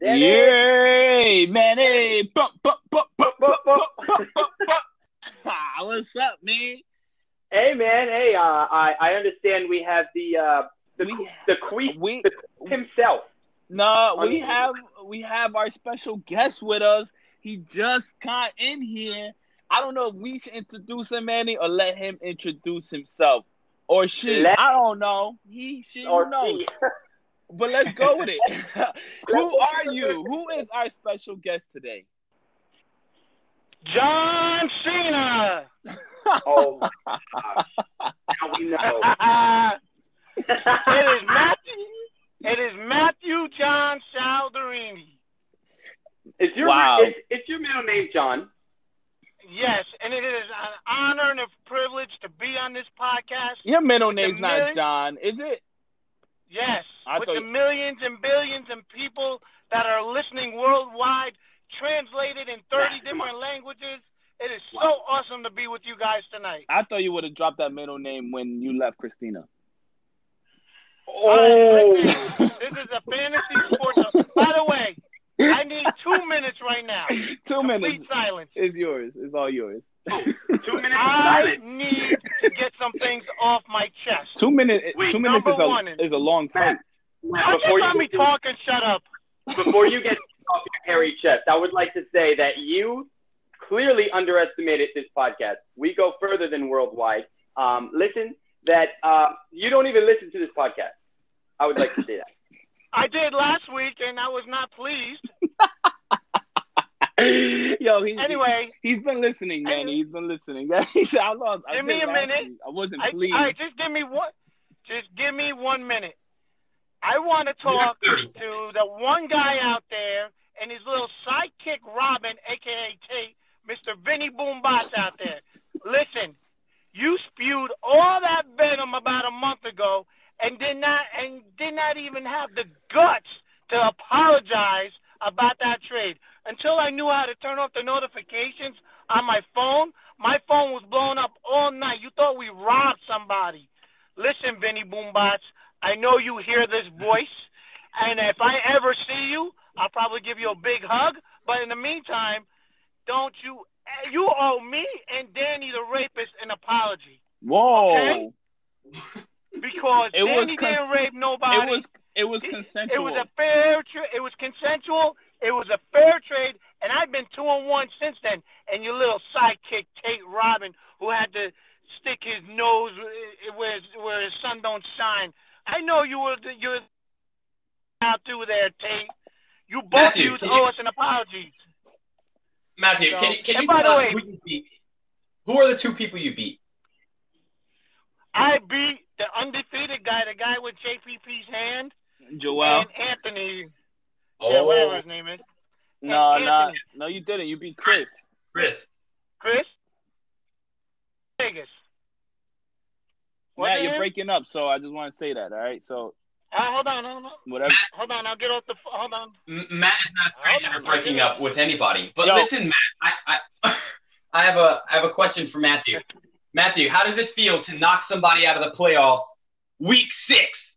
Yay, man! Hey, what's up, man? Hey, man. Hey, uh, I I understand we have the uh the We- the queen We himself. no, we Um, have we have our special guest with us. He just got in here. I don't know if we should introduce him, Manny, or let him introduce himself, or she. Let- I don't know. He, she, Or knows? she. But let's go with it. who are you? Who is our special guest today? John Cena. Oh my gosh! Now we know. it is Matthew. It is Matthew John Saldarini. Is your Wow. is, is your middle name John? Yes, and it is an honor and a privilege to be on this podcast. Your middle With the name's not John, is it? Yes, I with the millions and billions and people that are listening worldwide, translated in 30 different languages. It is so awesome to be with you guys tonight. I thought you would have dropped that middle name when you left Christina. Oh, oh. Listen, this is a fantasy sports. By the way, I need two minutes right now. Two Complete minutes. silence. It's yours. It's all yours. Oh, two minutes I need to get some things off my chest. Two minutes. Wait, two minutes is a is a long time. Matt, I Matt, before just let me you talk and shut up. before you get off your hairy chest, I would like to say that you clearly underestimated this podcast. We go further than worldwide. Um, listen, that uh, you don't even listen to this podcast. I would like to say that. I did last week and I was not pleased. Yo, he, Anyway, he, has been listening, man. He's been listening. he said, I lost. I Give did me a minute. week. I wasn't I, pleased. all right, just give me one. Just give me one minute. I want to talk You have 30 to the one guy out there and his little sidekick Robin, aka Tate, Mr. Vinny Boombots out there. Listen, you spewed all that venom about a month ago and did not and did not even have the guts to apologize about that trade. Until I knew how to turn off the notifications on my phone, my phone was blowing up all night. You thought we robbed somebody. Listen, Vinny Boombots, I know you hear this voice, and if I ever see you, I'll probably give you a big hug. But in the meantime, don't you you owe me and Danny the rapist an apology Whoa. Okay. because It Danny cons- didn't rape nobody. It was it was consensual. It was a fair. Tra- it was consensual. It was a fair trade, and I've been two on one since then. And your little sidekick Tate Robin, who had to stick his nose where where his sun don't shine. I know you were you're out through there, Tate. You both Matthew, you owe you- us an apology. Matthew, So- can you can and you by tell the us way- who you beat? Who are the two people you beat? I beat the undefeated guy, the guy with JPP's hand, Joel. and Anthony. Yeah, oh. whatever his name is. No, no, Anthony. no, you didn't. You beat Chris. Chris. Chris Vegas. What's Matt, you're breaking up, so I just want to say that. All right, so Uh, hold on, hold on, whatever. hold on. I'll get off the. Hold on. M- Matt is not a stranger to breaking up with anybody. But Yo. listen, Matt, I, I I have a I have a question for Matthew. Matthew, how does it feel to knock somebody out of the playoffs week six?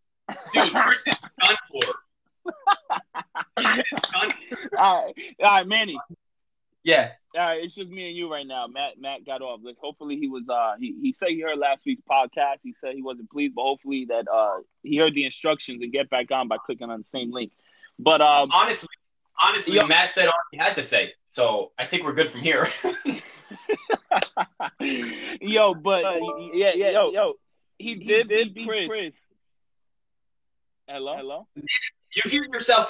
Dude, Chris is done for. All right, all right, Manny. Yeah. All right, it's just me and you right now. Matt, Matt got off. Let's hopefully he was. Uh, he he said he heard last week's podcast. He said he wasn't pleased, but hopefully that uh he heard the instructions and get back on by clicking on the same link. But um, Honestly, honestly, Yo. Matt said all he had to say. So I think we're good from here. yo, but yeah, yeah, yo, yo, he did beat Chris. Hello, hello, you hear yourself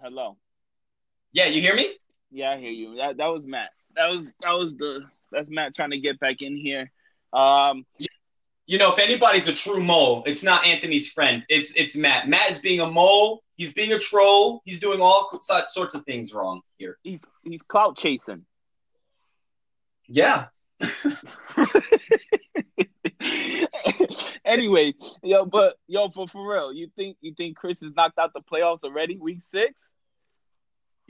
hello. Yeah, you hear me? Yeah, I hear you. That that was Matt. That was that was the that's Matt trying to get back in here. Um, You know, if anybody's a true mole, it's not Anthony's friend. It's it's Matt. Matt is being a mole. He's being a troll. He's doing all sorts of things wrong here. he's he's clout chasing. Yeah. anyway, yo, but yo, for for real, you think you think Chris is knocked out the playoffs already? Week six?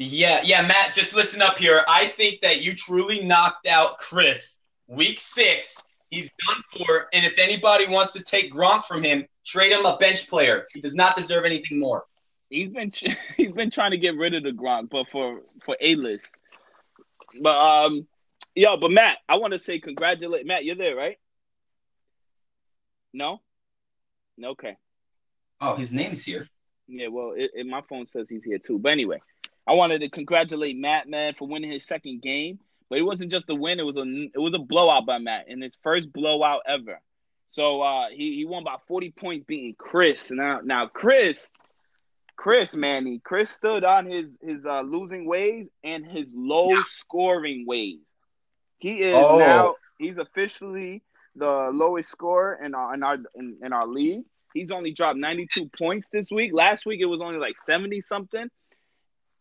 Yeah, yeah, Matt, just listen up here. I think that you truly knocked out Chris. Week six, he's done for. And if anybody wants to take Gronk from him, trade him a bench player. He does not deserve anything more. he's been he's been trying to get rid of the Gronk, but for for a list. But um, yo, but Matt, I want to say congratulate Matt. You're there, right? No. Okay. Oh, his name's here. Yeah. Well, it, it, my phone says he's here too. But anyway, I wanted to congratulate Matt, man, for winning his second game. But it wasn't just a win; it was a it was a blowout by Matt in his first blowout ever. So uh, he he won by forty points, beating Chris. Now now Chris, Chris Manny, Chris stood on his his uh, losing ways and his low scoring ways. He is oh. now he's officially the lowest scorer in our in our in, in our league. He's only dropped 92 points this week. Last week it was only like 70 something.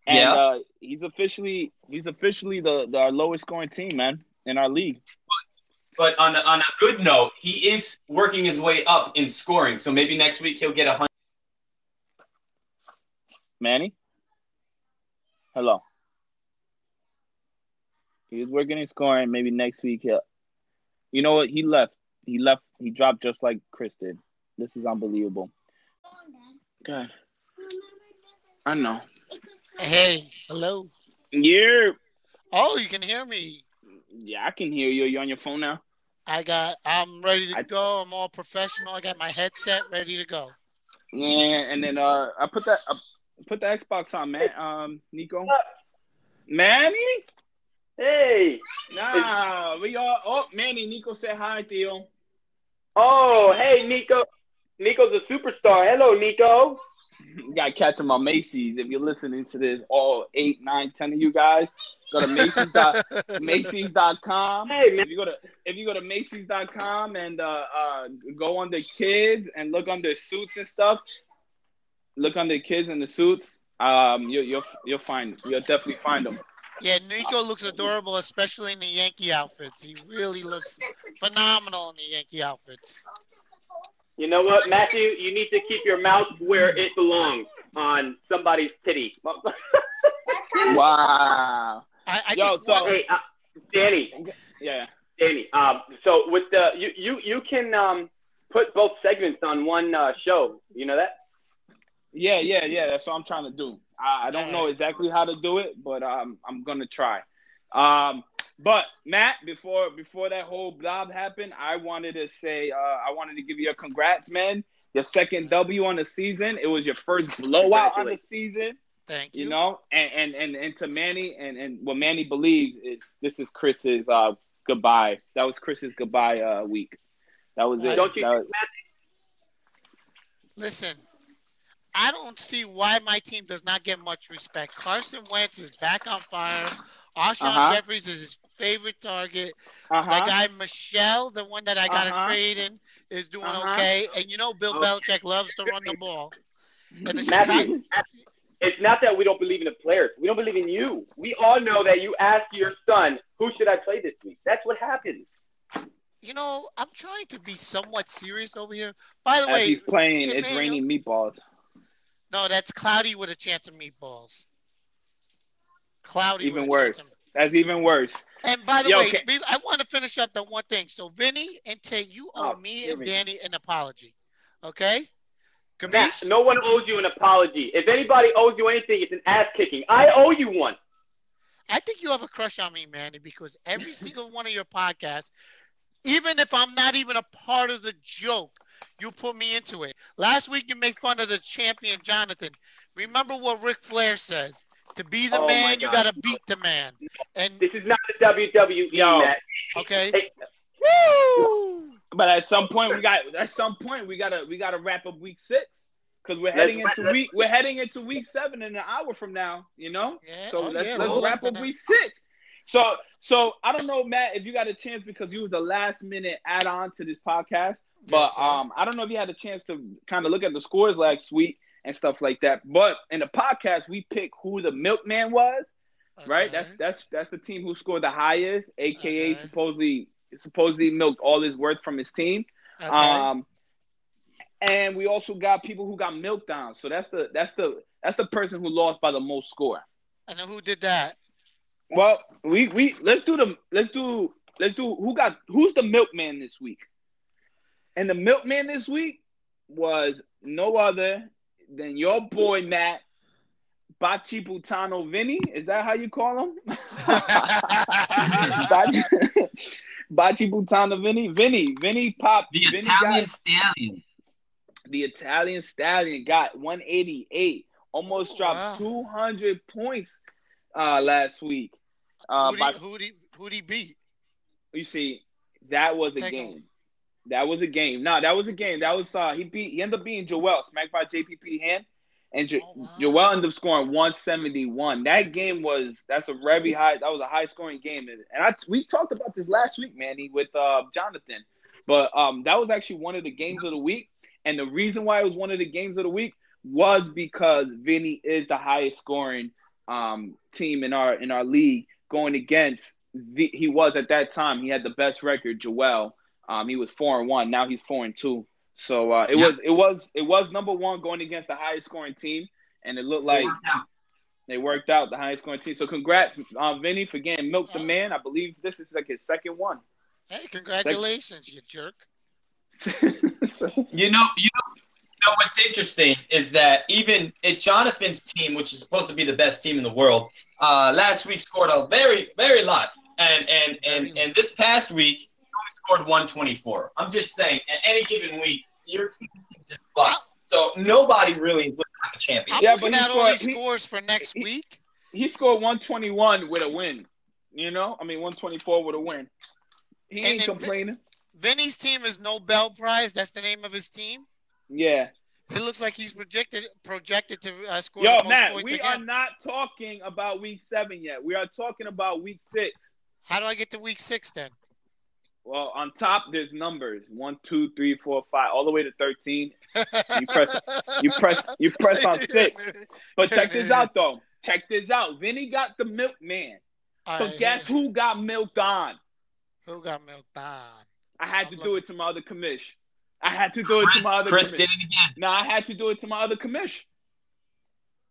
And yeah. uh, he's officially he's officially the, the our lowest scoring team, man, in our league. But on a, on a good note, he is working his way up in scoring. So maybe next week he'll get a hundred. Manny, hello. He's working in scoring. Maybe next week he'll you know what? He left. He left. He dropped just like Chris did. This is unbelievable. God. I know. Hey, hello. Yeah. Oh, you can hear me. Yeah, I can hear you. You on your phone now? I got. I'm ready to I, go. I'm all professional. I got my headset ready to go. Yeah, and then uh, I put that. I put the Xbox on, man. Um, Nico. Manny. Hey. Nah, we all. Oh, Manny, Nico said hi, Theo. Oh, hey, Nico. Nico's a superstar. Hello, Nico. You gotta catch him on Macy's. If you're listening to this, all eight, nine, ten of you guys, go to Macy's. dot, Macy's.com. Hey, man. If you go to if you go to Macy's.com and uh, uh, go under kids and look under suits and stuff, look under kids and the suits. Um, you, you'll you'll find you'll definitely find them. Yeah, Nico looks adorable, especially in the Yankee outfits. He really looks phenomenal in the Yankee outfits. You know what, Matthew? You need to keep your mouth where it belongs on somebody's titty. wow. I, I Yo, so hey, uh, Danny. Yeah. Danny. Um, so with the you you you can um put both segments on one uh, show. You know that? Yeah, yeah, yeah. That's what I'm trying to do. I, I don't know exactly how to do it, but um, I'm gonna try. Um, but Matt, before before that whole blob happened, I wanted to say uh, I wanted to give you a congrats, man. Your second W on the season. It was your first blowout on the season. Thank you. You know, and and and, and to Manny and and what Manny believes is this is Chris's uh goodbye. That was Chris's goodbye uh week. That was it. Don't you? Was... Listen, I don't see why my team does not get much respect. Carson Wentz is back on fire. Alshon uh-huh. Jeffries is his favorite target. Uh-huh. That guy Michel, the one that I got uh-huh. to trade in, is doing uh-huh. okay. And you know Bill Belichick loves to run the ball. And Matthew, it's not that we don't believe in the players. We don't believe in you. We all know that you ask your son, who should I play this week? That's what happened. You know, I'm trying to be somewhat serious over here. By the As way, he's playing, it's raining meatballs. No, that's cloudy with a chance of meatballs. Cloudy. Even worse. That's even worse. And by the Yo, way, okay. I want to finish up the one thing. So, Vinny and Tay, you owe oh, me and Danny an apology. Okay? Matt, no one owes you an apology. If anybody owes you anything, it's an ass kicking. I owe you one. I think you have a crush on me, Manny, because every single one of your podcasts, even if I'm not even a part of the joke, you put me into it. Last week you made fun of the champion Jonathan. Remember what Ric Flair says. To be the oh man, you gotta beat the man. And this is not the WWE Yo, match. Okay. Hey. Woo! But at some point we got at some point we gotta we gotta wrap up week six because we're heading let's, into let's, week we're heading into week seven in an hour from now. You know, yeah, so oh, let's yeah, let's wrap up week six. So so I don't know, Matt, if you got a chance because you was a last minute add on to this podcast. But yes, um, I don't know if you had a chance to kind of look at the scores last week and stuff like that. But in the podcast, we pick who the milkman was. Okay. Right, that's that's that's the team who scored the highest, aka okay. supposedly supposedly milked all his worth from his team. Okay. Um, and we also got people who got milked down. So that's the that's the that's the person who lost by the most score. And then who did that? Well, we we let's do the let's do let's do who got who's the milkman this week. And the milkman this week was no other then your boy Matt Bachi Butano Vinny. Is that how you call him? Bachi, Bachi Butano Vinny. Vinny. Vinny pop. The Vinny Italian got- stallion. the Italian stallion got 188. Almost Oh, dropped wow. 200 points uh, last week. Uh, who'd, by he, who'd, he, who'd he beat? you see, that was a Take game. That was a game. No, that was a game. That was uh he beat he ended up beating Joel, smacked by JPP hand. And jo- Oh, wow. Joel ended up scoring 171. That game was that's a very high that was a high scoring game. And, and I we talked about this last week, Manny, with uh Jonathan. But um that was actually one of the games of the week. And the reason why it was one of the games of the week was because Vinny is the highest scoring um team in our in our league going against the, he was at that time he had the best record Joel um he was 4 and 1 now he's 4 and 2 so uh, it Yeah. was it was it was number 1 going against the highest scoring team and it looked like they worked out the highest scoring team. So congrats um Vinny for getting milk the man. I believe this is like his second one. Hey, congratulations, you jerk. So- You know, you know, you know what's interesting is that even at Jonathan's team, which is supposed to be the best team in the world, uh, last week scored a very, very lot, and and and and this past week he only scored 124. I'm just saying, at any given week, your team can just bust. So nobody really is looking at a champion. I'm Yeah, but looking he at all scored- these he- scores for next he- week. he scored 121 with a win you know I mean 124 with a win he And ain't then- complaining Vinny's team is Nobel Prize. That's the name of his team. yeah It looks like he's projected projected to uh, score Yo, the most Matt, points we again. are not talking about week seven yet. We are talking about week six. How do I get to week six then? Well, on top there's numbers one, two, three, four, five, all the way to thirteen. You press- you press- you press on six. But check this out though. Check this out. Vinny got the milkman, All but right, guess who, who got milked on? who got milked on? I had I'm to do it to my other commish. I had to do it to my other Chris commish. did it again. No, I had to do it to my other commish.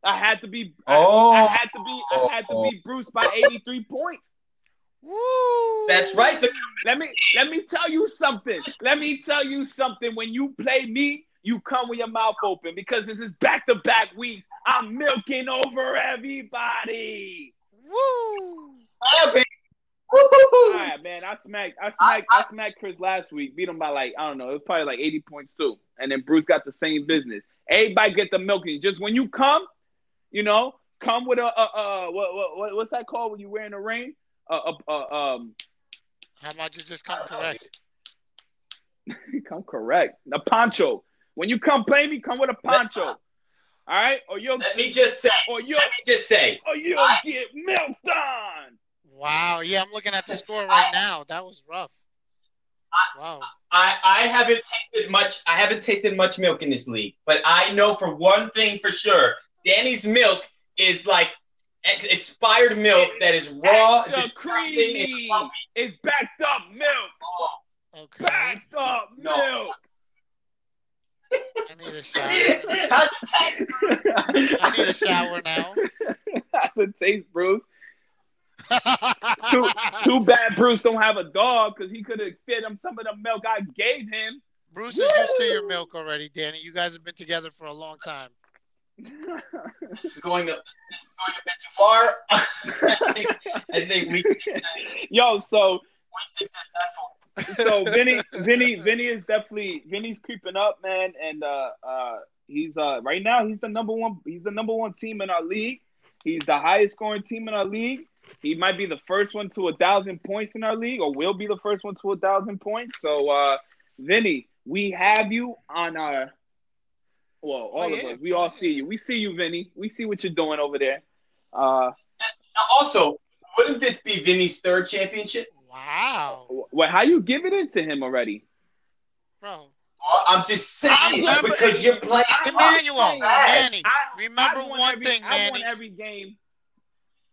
I had to be. I- Oh. I, had to be. I had to be Bruce by 83 points. Woo! That's right. The Let me let me tell you something. Let me tell you something. When you play me, you come with your mouth open because this is back to back weeks. I'm milking over everybody. Woo! Yeah, baby. Woo-hoo-hoo. man. I smacked I smacked I, smacked Chris last week. Beat him by like I don't know. It was probably like 80 points too. And then Bruce got the same business. Everybody get the milking. Just when you come, you know, come with a uh uh what, what, what what's that called when you wear in the rain? Uh, uh, uh um How much is this come correct? come correct. A poncho. When you come play me, come with a poncho. All right? Or you'll Let me just say. or you'll Let me just say. or you'll I- get milked on. Wow. Yeah, I'm looking at the score right now. That was rough. Wow. I, I haven't tasted much. I haven't tasted much milk in this league, but I know for one thing for sure, Danny's milk is like ex- expired milk that is raw, Extra disgusting, and creamy. It's backed up milk. Oh. Okay. Backed up No. milk. I need a shower. How's? I need a shower now. That's a taste, Bruce. Too, too bad Bruce don't have a dog because he could have fed him some of the milk I gave him. Bruce is used to your milk already, Danny. You guys have been together for a long time. This is going a, this is going a bit too far. I think, I think week six, week Yo, so six is for. so Vinny, Vinny, Vinny is definitely Vinny's creeping up, man, and uh, uh, he's uh, right now he's the number one. He's the number one team in our league. He's the highest scoring team in our league. He might be the first one to a thousand points in our league, or will be the first one to a thousand points. So, uh, Vinny, we have you on our. Well, all Oh, of yeah. us, we all see you. We see you, Vinny. We see what you're doing over there. Uh, Now, also, wouldn't this be Vinny's third championship? Wow. what? How you giving it to him already? Bro. Well, I'm just saying I'm- because you're playing. Emmanuel, saying, Manny, I- remember I one every- thing, I Manny. won every game.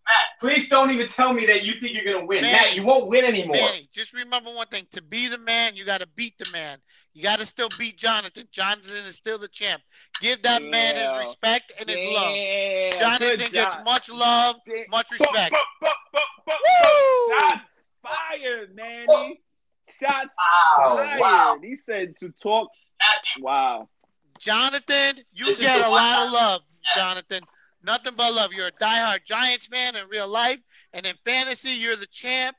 Matt, please don't even tell me that you think you're gonna win. Manny. Matt, you won't win anymore. Manny, just remember one thing. To be the man, you got to beat the man. You got to still beat Jonathan. Jonathan is still the champ. Give that man his respect and his love. Jonathan good gets job. much love, much respect. buck, Woo! buck. Shots fired, Manny. Shots Wow, fired. wow. He said to talk. Matthew, Wow. Jonathan, you This get a lot time- of love, Yes. Jonathan. Nothing but love. You're a diehard Giants fan in real life, and in fantasy, you're the champ.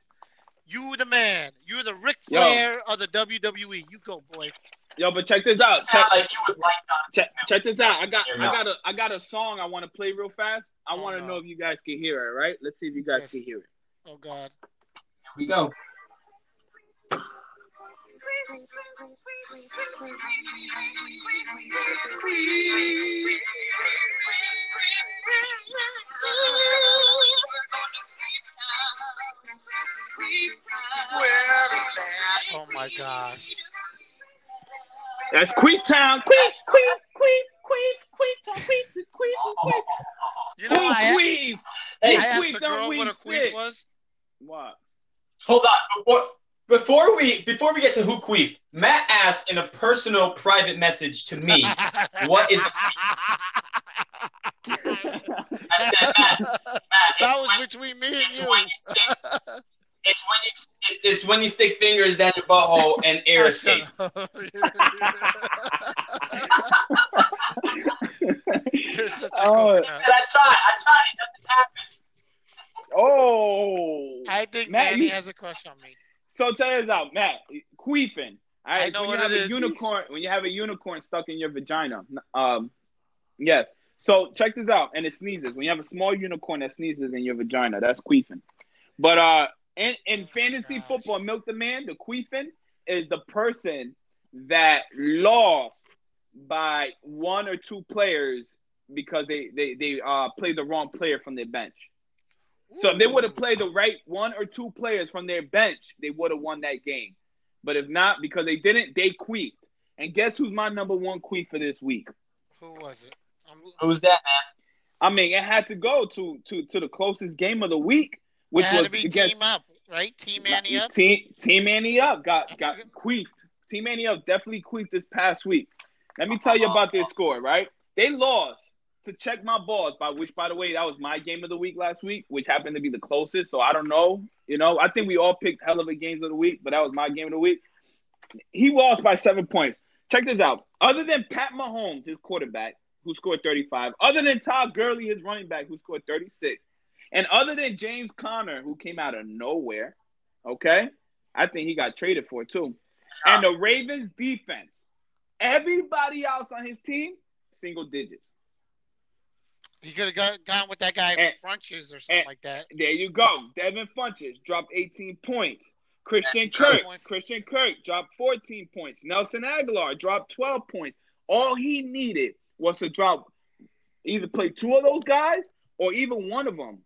You the man. You're the Ric Yo. Flair of the WWE. You go, boy. Yo, but check this out. Check, like you would like check, check this out. I got I got a I got a song I want to play real fast. I Oh, want to no. know if you guys can hear it. Right? Let's see if you guys Yes. can hear it. Oh God. Here we go. Oh my gosh. That's Queef Town. Queef, Queef, Queef, Queef, Queef Town. Queef, Queef, Queef. You know, I, Queef. Hey, I asked Queef the girl what a queef sick. was. What? hold on. Before, before we before we get to who queef, Matt asked in a personal private message to me. What is- I said, Matt, Matt, that it's was when- between me and it's you. when you stick, it's when you it's, it's when you stick fingers down your butthole and air escapes. You're such a Oh. coconut. I tried. I tried. It doesn't happen. oh. I think Matt, Manny you- has a crush on me. So check this out, Matt. Queefing. All right, I know when what you have it a is. unicorn, when you have a unicorn stuck in your vagina. Um, yes. So check this out, and it sneezes. When you have a small unicorn that sneezes in your vagina, that's queefing. But uh, in in fantasy gosh. football, milk the man, the queefing is the person that lost by one or two players because they they they uh played the wrong player from their bench. So if they would have played the right one or two players from their bench, they would have won that game. But if not, because they didn't, they queefed. And guess who's my number one queef for this week? Who was it? Who's that, man? I mean, it had to go to to to the closest game of the week, which was against team up, right? Team Manny up. Team Team Annie up got got queefed. Team Annie up definitely queefed this past week. Let me tell you about their score. Right, they lost to check my balls. By which, by the way, that was my game of the week last week, which happened to be the closest. So I don't know. You know, I think we all picked hell of a games of the week, but that was my game of the week. He lost by seven points. Check this out. Other than Pat Mahomes, his quarterback, who scored 35, other than Todd Gurley, his running back, who scored 36, and other than James Conner, who came out of nowhere, okay, I think he got traded for too. And the Ravens defense, everybody else on his team, single digits. He could have got, gone with that guy And- Funchess or something like that. There you go. Devin Funchess dropped 18 points. Christian That's Kirk. Christian Kirk dropped 14 points. Nelson Agholor dropped 12 points. All he needed was to drop either play two of those guys or even one of them.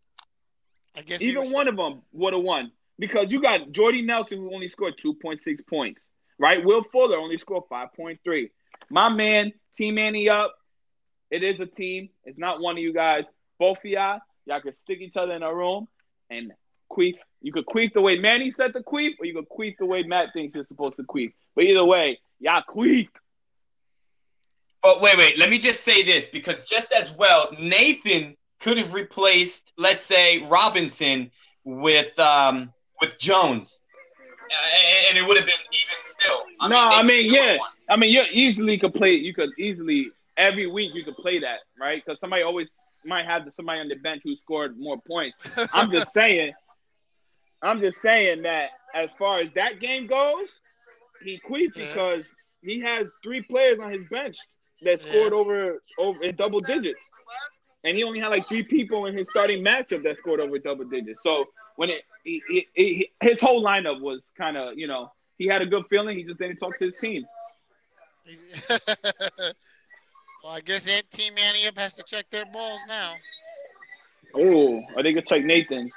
I guess Even one of them would have won because you got Jordy Nelson who only scored 2.6 points, right? Will Fuller only scored 5.3. My man, Team Annie up. It is a team. It's not one of you guys. Both of y'all, y'all could stick each other in a room and queef. You could queef the way Manny said to queef, or you could queef the way Matt thinks you're supposed to queef. But either way, y'all queefed. But wait, wait. Let me just say this because just as well, Nathan could have replaced, let's say, Robinson with um with Jones, Uh, and it would have been even still. No, I they mean, still would've yeah. I mean, you easily could play. You could easily every week you could play that, right? Because somebody always might have somebody on the bench who scored more points. I'm just saying. I'm just saying that as far as that game goes, he queefed Yeah. because he has three players on his bench that scored Yeah. over over in double digits, and he only had like three people in his starting matchup that scored over double digits. So when it, he, he, he, his whole lineup was kind of you know he had a good feeling. He just didn't talk to his team. Well, I guess that Team up has to check their balls now. Oh, or they could check Nathan.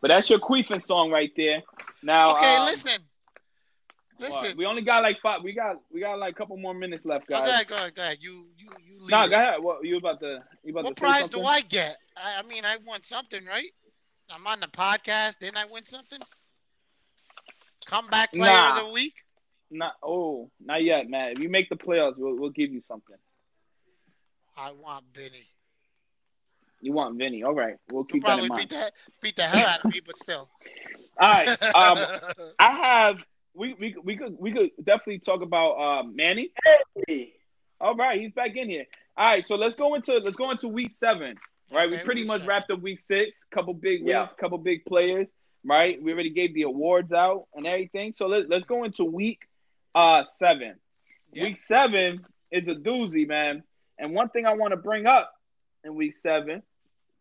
But that's your queefing song right there. Now, Okay, um, listen. Listen. we only got like five. We got we got like a couple more minutes left, guys. Go ahead, go ahead, go ahead. You, you, you lead. Nah, it. go ahead. What you about to you about What to prize do I get? I, I mean, I won something, right? I'm on the podcast. Didn't I win something? Comeback player Nah. of the week. Not oh, not yet, man. If you make the playoffs, we'll we'll give you something. I want Vinny. You want Vinny? All right, we'll keep that probably in mind. beat the beat the hell out of me, but still. All right. Um, I have we we we could we could definitely talk about uh, Manny. Hey, All right, he's back in here. All right, so let's go into let's go into week seven. Right, we pretty much seven. wrapped up week six. Couple big wins, Yeah. couple big players. Right, we already gave the awards out and everything. So let, let's go into week uh seven. Yeah. Week seven is a doozy, man. And one thing I want to bring up in week seven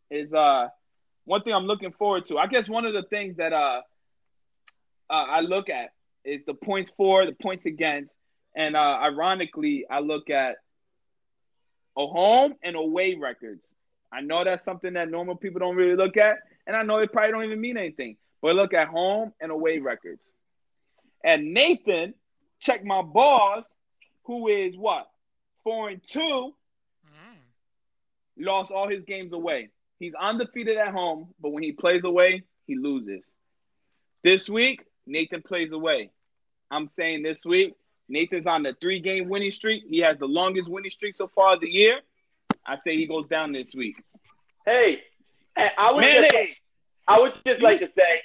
is uh one thing I'm looking forward to. I guess one of the things that uh, uh I look at is the points for, the points against, and uh ironically I look at a home and away records. I know that's something that normal people don't really look at, and I know it probably don't even mean anything. But look at home and away records. And Nathan, check my boss, who is what? Four and two, Mm. lost all his games away. He's undefeated at home, but when he plays away, he loses. This week, Nathan plays away. I'm saying this week, Nathan's on the three game winning streak. He has the longest winning streak so far of the year. I say he goes down this week. Hey, I would Man, just, hey, I would just like to say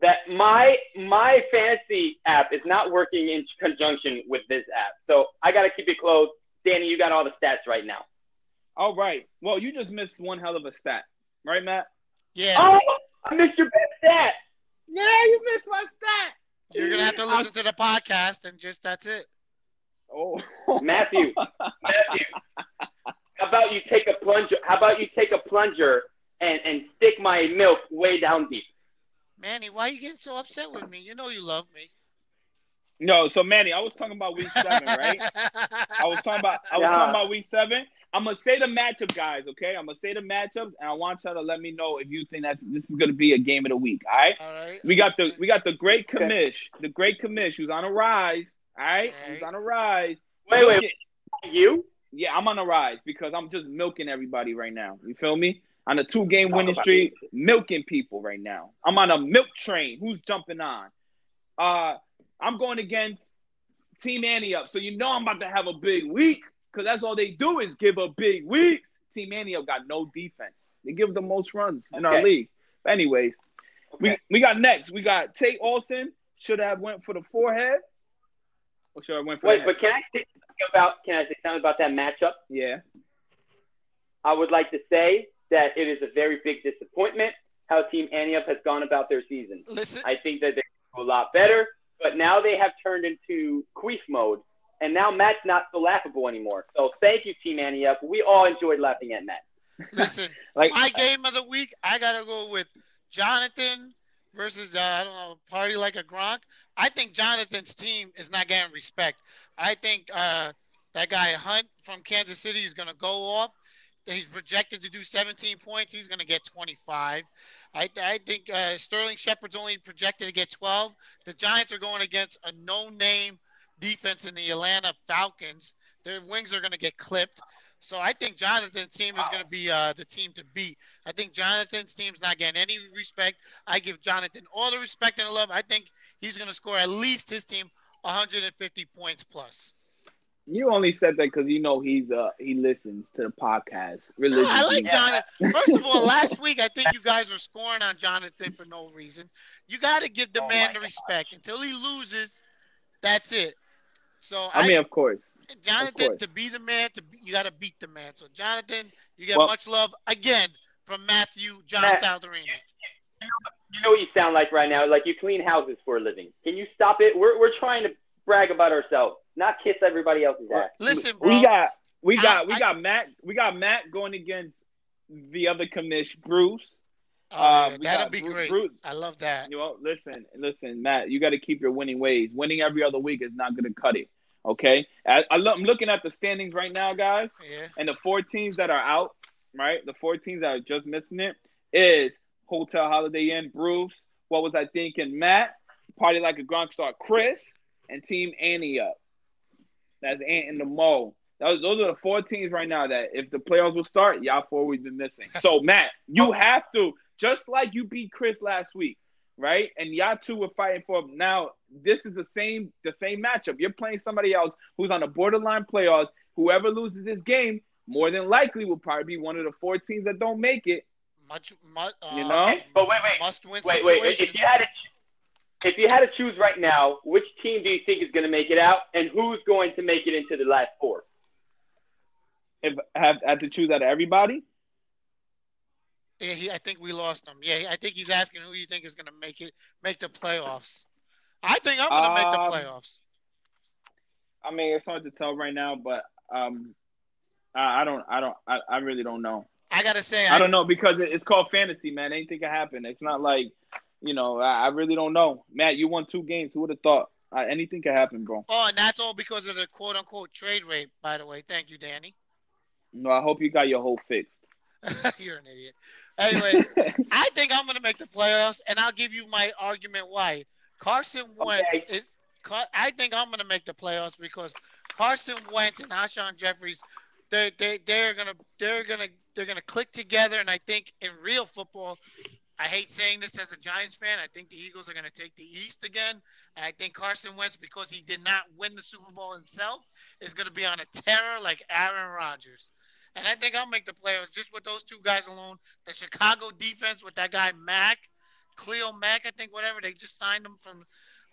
that my my fantasy app is not working in conjunction with this app, so I got to keep it close. Danny, you got all the stats right now. all right. Well, you just missed one hell of a stat, right, Matt? Yeah. Oh, I missed your best stat. Yeah, you missed my stat. You're gonna have to I'll- listen to the podcast and just that's it. Oh, Matthew, Matthew, how about you take a plunger? How about you take a plunger and, and stick my milk way down deep? Manny, why are you getting so upset with me? You know you love me. no. So Manny, I was talking about week seven, right? I was talking about I was Yeah. talking about week seven. I'm gonna say the matchup, guys. Okay, I'm gonna say the matchups, and I want y'all to let me know if you think that this is gonna be a game of the week. All right. All right. We got the we got the great Okay. commish, the great commish, who's on a rise. All right, All who's on a rise. Wait, wait, Milking- you? Yeah, I'm on a rise because I'm just milking everybody right now. You feel me? On a two game winning streak, milking people right now. I'm on a milk train. Who's jumping on? Uh, I'm going against Team Annie up. So you know I'm about to have a big week because that's all they do is give up big weeks. Team Annie up got no defense. They give the most runs in our league. But anyways, we, Okay. we got next. We got Tate Olson. Should have went for the forehead. Or should I went for Wait, the but can I say something about? Can I say something about that matchup? Yeah. I would like to say that it is a very big disappointment how Team Antioch has gone about their season. Listen, I think that they do a lot better, but now they have turned into queef mode, and now Matt's not so laughable anymore. So thank you, Team Annie Up. We all enjoyed laughing at Matt. listen. Like My game of the week, I gotta go with Jonathan versus uh, I don't know, party like a Gronk. I think Jonathan's team is not getting respect. I think uh, that guy Hunt from Kansas City is gonna go off. He's projected to do 17 points. He's gonna get 25. I, I think uh, Sterling Shepard's only projected to get 12. The Giants are going against a no-name defense in the Atlanta Falcons. Their wings are going to get clipped. So I think Jonathan's team is going to be uh, the team to beat. I think Jonathan's team's not getting any respect. I give Jonathan all the respect and the love. I think he's going to score at least his team 150 points plus. You only said that because you know he's uh he listens to the podcast religiously. I like Jonathan. First of all, last week I think you guys were scoring on Jonathan for no reason. You got to give the Oh man the God. respect until he loses. That's it. So I, I mean, of course. Jonathan course. to be the man, to be, you got to beat the man. So Jonathan, you get Well- much love again from Matthew John Matt- Saldarino. You know what you sound like right now? Like you clean houses for a living. Can you stop it? We're, we're trying to brag about ourselves, not kiss everybody else's ass. Listen, bro. We got we I- got we I- got Matt we got Matt going against the other commish Bruce. Oh, Uh, yeah, that'll got be Bru- great. Bruce. I love that. You know, listen, listen, Matt. You got to keep your winning ways. Winning every other week is not going to cut it. Okay, I, I lo- I'm looking at the standings right now, guys. Yeah. And the four teams that are out, right? The four teams that are just missing it is Hotel Holiday Inn, Bruce. What was I thinking? Matt, Party Like a Gronk Star, Chris, and Team Annie up. That's Ant and the Mo. Those, those are the four teams right now that if the playoffs will start, y'all four we've been missing. So Matt, you have to just like you beat Chris last week, right? And y'all two were fighting for now. This is the same the same matchup. You're playing somebody else who's on the borderline playoffs. Whoever loses this game, more than likely will probably be one of the four teams that don't make it. Much, much. Uh, You know? Okay, but wait, wait, Must win. wait, wait. situation. If you had to, if you had to choose right now, which team do you think is going to make it out, and who's going to make it into the last four? If have had to choose out of everybody, Yeah, he, I think we lost him. Yeah, I think he's asking who you think is going to make it, make the playoffs. I think I'm going to make the Um, playoffs. I mean, it's hard to tell right now, but um, I, I don't, I don't, I, I really don't know. I got to say, I don't know because it, it's called fantasy, man. Anything can happen. It's not like, you know, I, I really don't know. Matt, you won two games. Who would have thought? Uh, anything can happen, bro. Oh, and that's all because of the quote unquote trade rate, by the way. Thank you, Danny. No, I hope you got your hole fixed. You're an idiot. Anyway, I think I'm going to make the playoffs, and I'll give you my argument why. Carson Wentz, Okay. is, Car- I think I'm going to make the playoffs because Carson Wentz and Alshon Jeffries, they they they're gonna they're gonna they're gonna click together, and I think in real football, I hate saying this as a Giants fan, I think the Eagles are gonna take the East again. And I think Carson Wentz, because he did not win the Super Bowl himself, is gonna be on a terror like Aaron Rodgers. And I think I'll make the playoffs just with those two guys alone. The Chicago defense with that guy Mack, Cleo Mack, I think whatever they just signed him from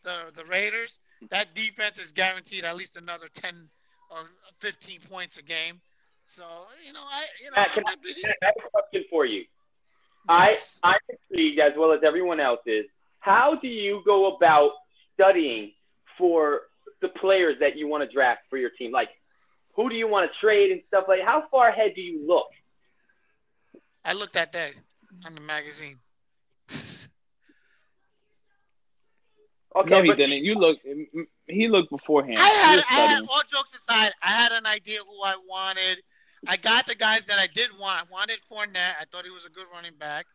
the the Raiders. That defense is guaranteed at least another ten or fifteen points a game. So you know, I you know, Matt, I can I, might be- I have a question for you. I I'm intrigued as well as everyone else is. How do you go about studying for the players that you want to draft for your team? Like, who do you want to trade and stuff like? How far ahead do you look? I looked at that on the magazine. Okay, no, he but didn't. You look. He looked beforehand. I had, I had, all jokes aside, I had an idea who I wanted. I got the guys that I did want. I wanted Fournette. I thought he was a good running back.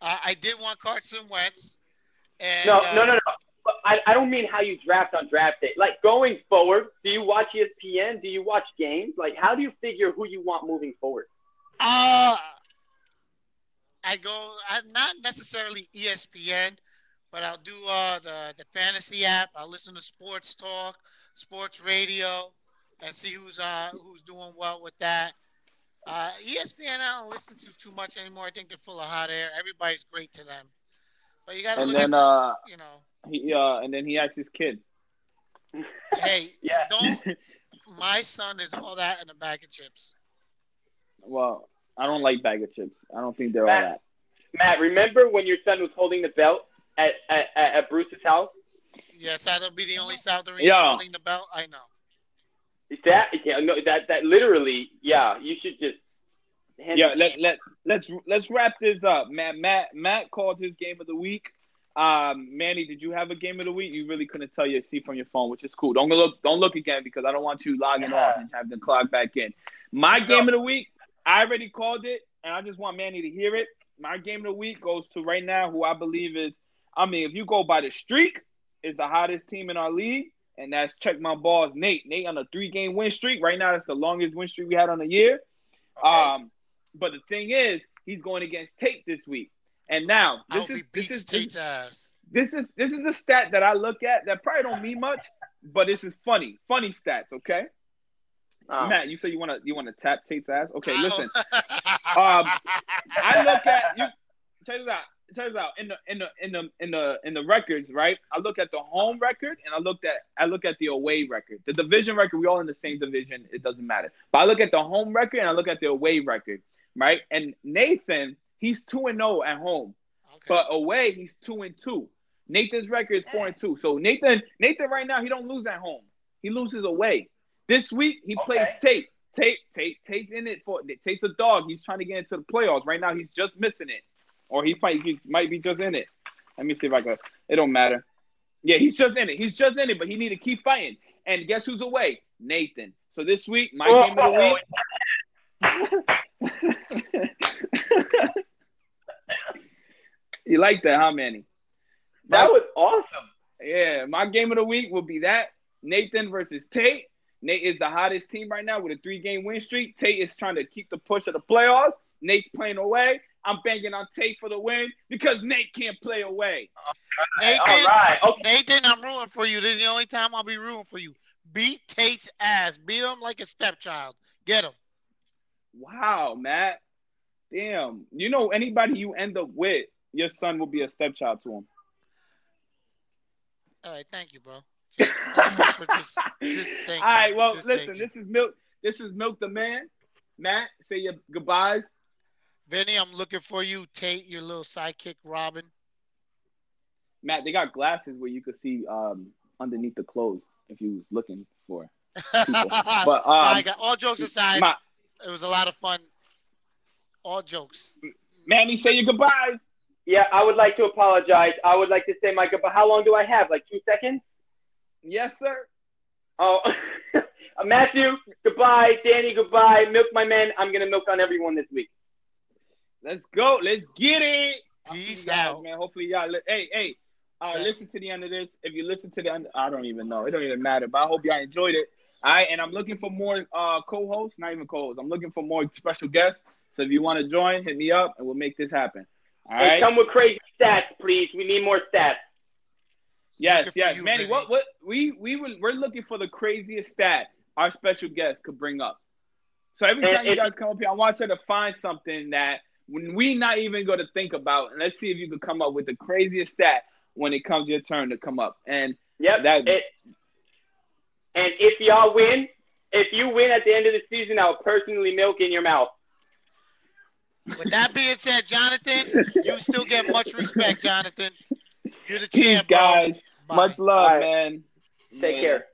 Uh, I did want Carson Wentz. And, no, uh, no, no, no. But I, I don't mean how you draft on draft day. Like going forward, do you watch ESPN? Do you watch games? Like, how do you figure who you want moving forward? Uh, I go, I, not necessarily ESPN, but I'll do uh, the, the fantasy app. I'll listen to sports talk, sports radio, and see who's uh, who's doing well with that. Uh, ESPN, I don't listen to too much anymore. I think they're full of hot air. Everybody's great to them. But you got to look then, at, uh, you know, he, uh, and then he asked his kid. hey, Yeah. don't, my son is all that in a bag of chips. well, I don't like bag of chips. I don't think they're all that. Matt, remember when your son was holding the belt at at, at at Bruce's house? Yes, that'll be the only South Korean Yeah. holding the belt. I know. Is that yeah, no, that that literally, yeah, you should just. Yeah, let let let's let's wrap this up. Matt Matt Matt called his game of the week. Um, Manny, did you have a game of the week? You really couldn't tell your see from your phone, which is cool. Don't look don't look again because I don't want you logging off and have them clock back in. My game of the week, I already called it, and I just want Manny to hear it. My game of the week goes to right now who I believe is I mean, if you go by the streak, is the hottest team in our league, and that's check my balls, Nate. Nate on a three game win streak. Right now, that's the longest win streak we had on the year. Okay. Um, but the thing is, he's going against Tate this week. And now I this is he this is this, Tate's ass. this is this is the stat that I look at that probably don't mean much, but this is funny, funny stats. Okay, Oh. Matt, you say you want to you want to tap Tate's ass? Okay, Oh. listen, Um, I look at you. Check this out. Check this out. In the in the in the in the in the records, right? I look at the home record and I looked at I look at the away record. The division record, we all in the same division. It doesn't matter. But I look at the home record and I look at the away record, right? And Nathan, he's two and zero at home, Okay. but away he's two and two. Nathan's record is four and two. So Nathan, Nathan right now he don't lose at home. He loses away. This week he plays Tate. Tate, Tate, Tate's in it for Tate's a dog. He's trying to get into the playoffs. Right now he's just missing it, or he might he might be just in it. Let me see if I can. It don't matter. Yeah, he's just in it. He's just in it, but he need to keep fighting. And guess who's away? Nathan. So this week, my Oh, game of the oh, oh. week. you like that, huh, Manny? that was awesome. Yeah, my game of the week will be that Nathan versus Tate. Nate is the hottest team right now with a three game win streak. Tate is trying to keep the push of the playoffs. Nate's playing away. I'm banging on Tate for the win because Nate can't play away. Nathan, All right. Okay. Nathan, I'm rooting for you. This is the only time I'll be rooting for you. Beat Tate's ass. Beat him like a stepchild. Get him. Wow, Matt. Damn. You know, anybody you end up with, your son will be a stepchild to him. All right, thank you, bro. Just, just, just All right, well, listen, this is Milk. This is Milk the Man. Matt, say your goodbyes. Vinny, I'm looking for you. Tate, your little sidekick, Robin. Matt, they got glasses where you could see um, underneath the clothes if you was looking for. but But um, all jokes aside. my, it was a lot of fun. All jokes. Manny, say your goodbyes. Yeah, I would like to apologize. I would like to say my goodbye. How long do I have? Like two seconds? Yes, sir. Oh, Matthew, goodbye. Danny, goodbye. Milk my man. I'm gonna milk on everyone this week. Let's go. Let's get it. Peace you guys, out. man. Hopefully, y'all. Li- hey, hey. Uh, Yes. Listen to the end of this. If you listen to the end, I don't even know. It don't even matter. But I hope y'all enjoyed it. All right, and I'm looking for more uh, co-hosts. Not even co-hosts. I'm looking for more special guests. So if you want to join, hit me up, and we'll make this happen. All Hey, right. come with crazy stats, please. We need more stats. Yes, Looking yes, you, Manny. Vinny. What what we we were we're looking for the craziest stat our special guest could bring up. So every And time you if- guys come up here, I want you to find something that when we not even going to think about, and let's see if you can come up with the craziest stat when it comes your turn to come up. And Yep. That- it, and if y'all win, if you win at the end of the season, I'll personally milk in your mouth. With that being said, Jonathan, you still get much respect, Jonathan. You're the champ, bro. guys. Bye. Much love, All right. man. Take Man. care.